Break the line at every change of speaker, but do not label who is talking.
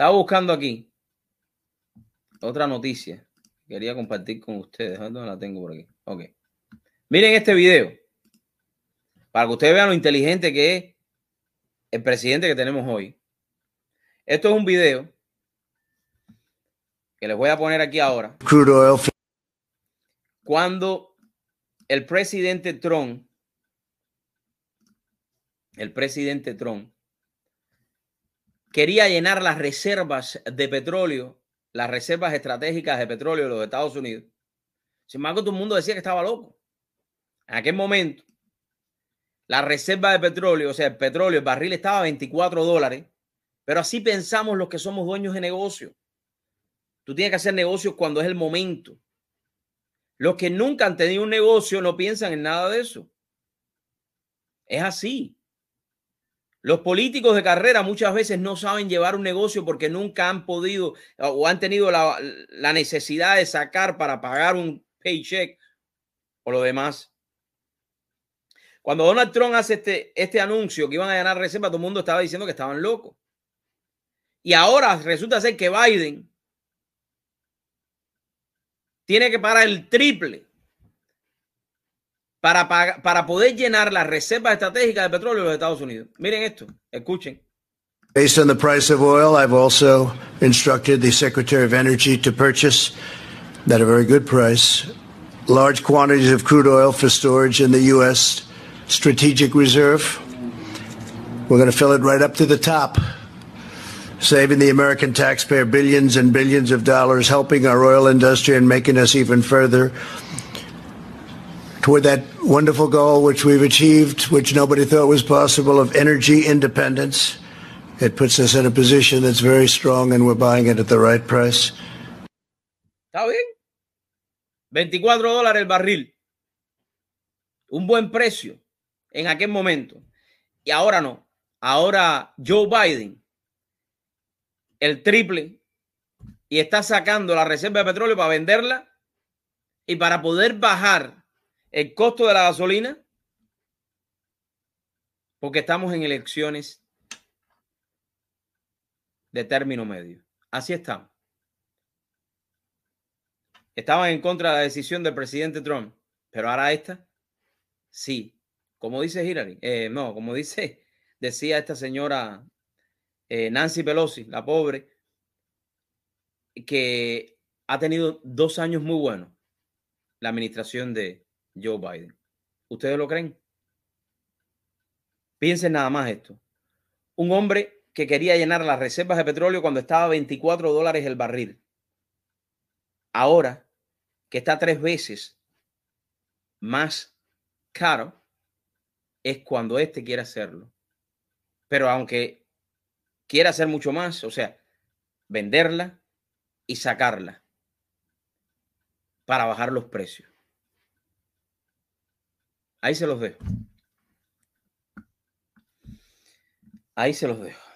Estaba buscando aquí otra noticia. Quería compartir con ustedes. ¿Dónde la tengo por aquí? Ok. Miren este video. Para que ustedes vean lo inteligente que es el presidente que tenemos hoy. Esto es un video que les voy a poner aquí ahora.
Crude oil.
Cuando el presidente Trump, el presidente Trump, quería llenar las reservas de petróleo, las reservas estratégicas de petróleo de los Estados Unidos. Sin embargo, todo el mundo decía que estaba loco. En aquel momento, la reserva de petróleo, o sea, el petróleo, el barril estaba a 24 dólares, pero así pensamos los que somos dueños de negocio. Tú tienes que hacer negocios cuando es el momento. Los que nunca han tenido un negocio no piensan en nada de eso. Es así. Los políticos de carrera muchas veces no saben llevar un negocio porque nunca han podido o han tenido la, necesidad de sacar para pagar un paycheck o lo demás. Cuando Donald Trump hace este, este anuncio que iban a ganar reserva, todo el mundo estaba diciendo que estaban locos. Y ahora resulta ser que Biden tiene que pagar el triple para, para poder llenar las reservas estratégicas de petróleo de los Estados Unidos. Miren esto, escuchen.
Based on the price of oil, I've also instructed the Secretary of Energy to purchase, at a very good price, large quantities of crude oil for storage in the U.S. Strategic Reserve. We're going to fill it right up to the top, saving the American taxpayer billions and billions of dollars, helping our oil industry and making us even further toward that wonderful goal which we've achieved, which nobody thought was possible, of energy independence. It puts us in a position that's very strong and we're buying it at the right price.
¿Está bien? 24 dólares el barril. Un buen precio en aquel momento. Y ahora no. Ahora Joe Biden, el triple, y está sacando la reserva de petróleo para venderla y para poder bajar el costo de la gasolina, porque estamos en elecciones de término medio. Así estamos. Estaban en contra de la decisión del presidente Trump, pero ahora esta, sí. Como dice Hillary, eh, no, como dice, decía esta señora eh, Nancy Pelosi, la pobre, que ha tenido dos años muy buenos la administración de Joe Biden. ¿Ustedes lo creen? Piensen nada más esto. Un hombre que quería llenar las reservas de petróleo cuando estaba a 24 dólares el barril. Ahora que está tres veces más caro, es cuando éste quiere hacerlo. Pero aunque quiera hacer mucho más, o sea, venderla y sacarla para bajar los precios. Ahí se los dejo. Ahí se los dejo.